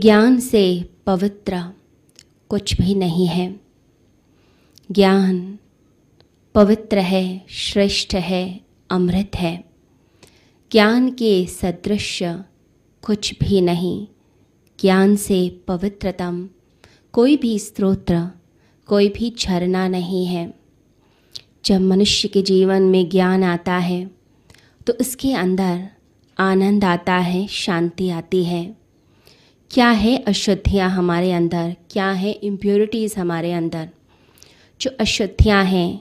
ज्ञान से पवित्र कुछ भी नहीं है। ज्ञान पवित्र है, श्रेष्ठ है, अमृत है। ज्ञान के सदृश कुछ भी नहीं। ज्ञान से पवित्रतम कोई भी स्त्रोत्र कोई भी झरना नहीं है। जब मनुष्य के जीवन में ज्ञान आता है तो उसके अंदर आनंद आता है, शांति आती है। क्या है अशुद्धियाँ हमारे अंदर? क्या है इम्प्योरिटीज़ हमारे अंदर? जो अशुद्धियाँ हैं,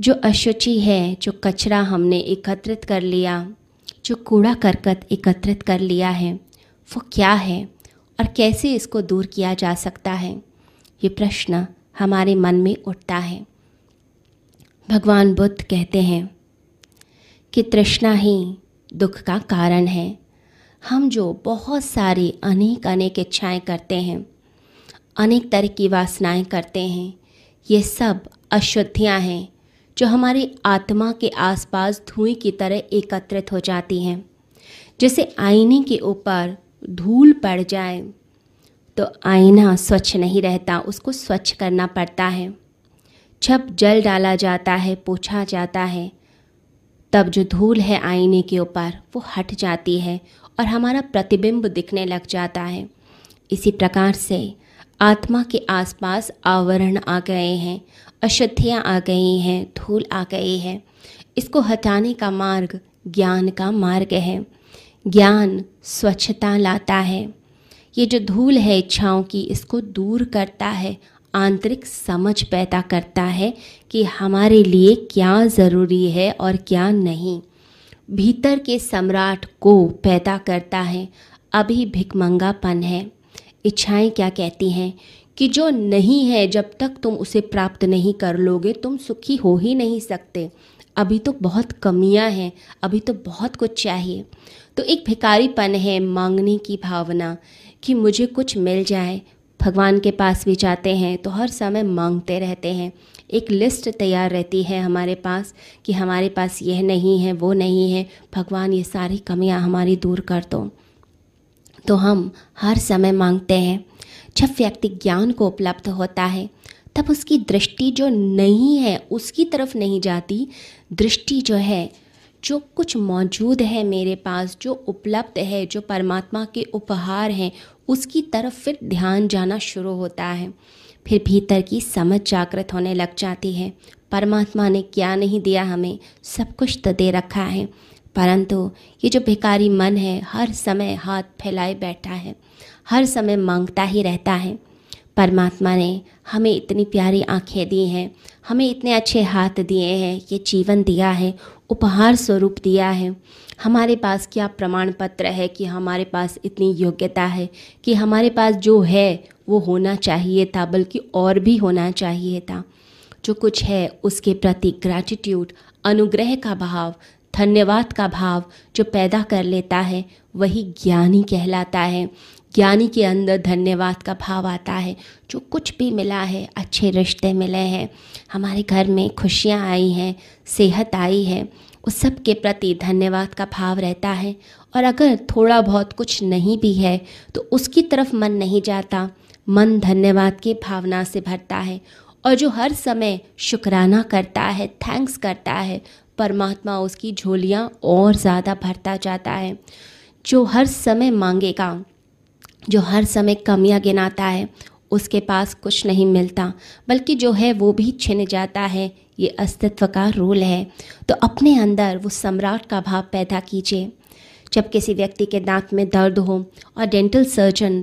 जो अशुचि है, जो कचरा हमने एकत्रित कर लिया, जो कूड़ा करकट एकत्रित कर लिया है, वो क्या है और कैसे इसको दूर किया जा सकता है? ये प्रश्न हमारे मन में उठता है। भगवान बुद्ध कहते हैं कि तृष्णा ही दुख का कारण है। हम जो बहुत सारी अनेक अनेक इच्छाएँ करते हैं, अनेक तरह की वासनाएँ करते हैं, ये सब अशुद्धियाँ हैं, जो हमारी आत्मा के आसपास धुएँ की तरह एकत्रित हो जाती हैं। जैसे आईने के ऊपर धूल पड़ जाए तो आईना स्वच्छ नहीं रहता, उसको स्वच्छ करना पड़ता है। जब जल डाला जाता है, पोछा जाता है तब जो धूल है आईने के ऊपर, वो हट जाती है और हमारा प्रतिबिंब दिखने लग जाता है। इसी प्रकार से आत्मा के आसपास आवरण आ गए हैं, अशुद्धियाँ आ गई हैं, धूल आ गई है। इसको हटाने का मार्ग ज्ञान का मार्ग है। ज्ञान स्वच्छता लाता है। ये जो धूल है इच्छाओं की, इसको दूर करता है आंतरिक समझ पैदा करता है कि हमारे लिए क्या ज़रूरी है और क्या नहीं। भीतर के सम्राट को पैदा करता है। अभी भिकमंगापन है। इच्छाएँ क्या कहती हैं? कि जो नहीं है, जब तक तुम उसे प्राप्त नहीं कर लोगे, तुम सुखी हो ही नहीं सकते। अभी तो बहुत कमियाँ हैं। अभी तो बहुत कुछ चाहिए। तो एक भिकारीपन है मांगने की भावना कि मुझे कुछ मिल जाए। भगवान के पास भी जाते हैं तो हर समय मांगते रहते हैं। एक लिस्ट तैयार रहती है हमारे पास कि हमारे पास यह नहीं है, वो नहीं है, भगवान ये सारी कमियाँ हमारी दूर कर दो। तो हम हर समय मांगते हैं। जब व्यक्ति ज्ञान को उपलब्ध होता है, तब उसकी दृष्टि जो नहीं है, उसकी तरफ़ नहीं जाती। दृष्टि जो है, जो कुछ मौजूद है मेरे पास, जो उपलब्ध है, जो परमात्मा के उपहार हैं उसकी तरफ़ फिर ध्यान जाना शुरू होता है। फिर भीतर की समझ जागृत होने लग जाती है। परमात्मा ने क्या नहीं दिया हमें, सब कुछ तो दे रखा है। परंतु ये जो भिकारी मन है, हर समय हाथ फैलाए बैठा है। हर समय माँगता ही रहता है। परमात्मा ने हमें इतनी प्यारी आँखें दी हैं, हमें इतने अच्छे हाथ दिए हैं, ये जीवन दिया है, उपहार स्वरूप दिया है। हमारे पास क्या प्रमाण पत्र है कि हमारे पास इतनी योग्यता है, कि हमारे पास जो है, वो होना चाहिए था, बल्कि और भी होना चाहिए था। जो कुछ है, उसके प्रति ग्रैटिट्यूड अनुग्रह का भाव धन्यवाद का भाव जो पैदा कर लेता है, वही ज्ञानी कहलाता है। ज्ञानी के अंदर धन्यवाद का भाव आता है, जो कुछ भी मिला है, अच्छे रिश्ते मिले हैं। हमारे घर में खुशियाँ आई हैं, सेहत आई है, उस सब के प्रति धन्यवाद का भाव रहता है। और अगर थोड़ा बहुत कुछ नहीं भी है तो उसकी तरफ़ मन नहीं जाता। मन धन्यवाद की भावना से भरता है और जो हर समय शुक्राना करता है थैंक्स करता है, परमात्मा उसकी झोलियाँ और ज़्यादा भरता जाता है। जो हर समय मांगेगा, जो हर समय कमियाँ गिनाता है, उसके पास कुछ नहीं मिलता, बल्कि जो है वो भी छिन जाता है। ये अस्तित्व का रूल है। तो अपने अंदर वो सम्राट का भाव पैदा कीजिए। जब किसी व्यक्ति के दांत में दर्द हो और डेंटल सर्जन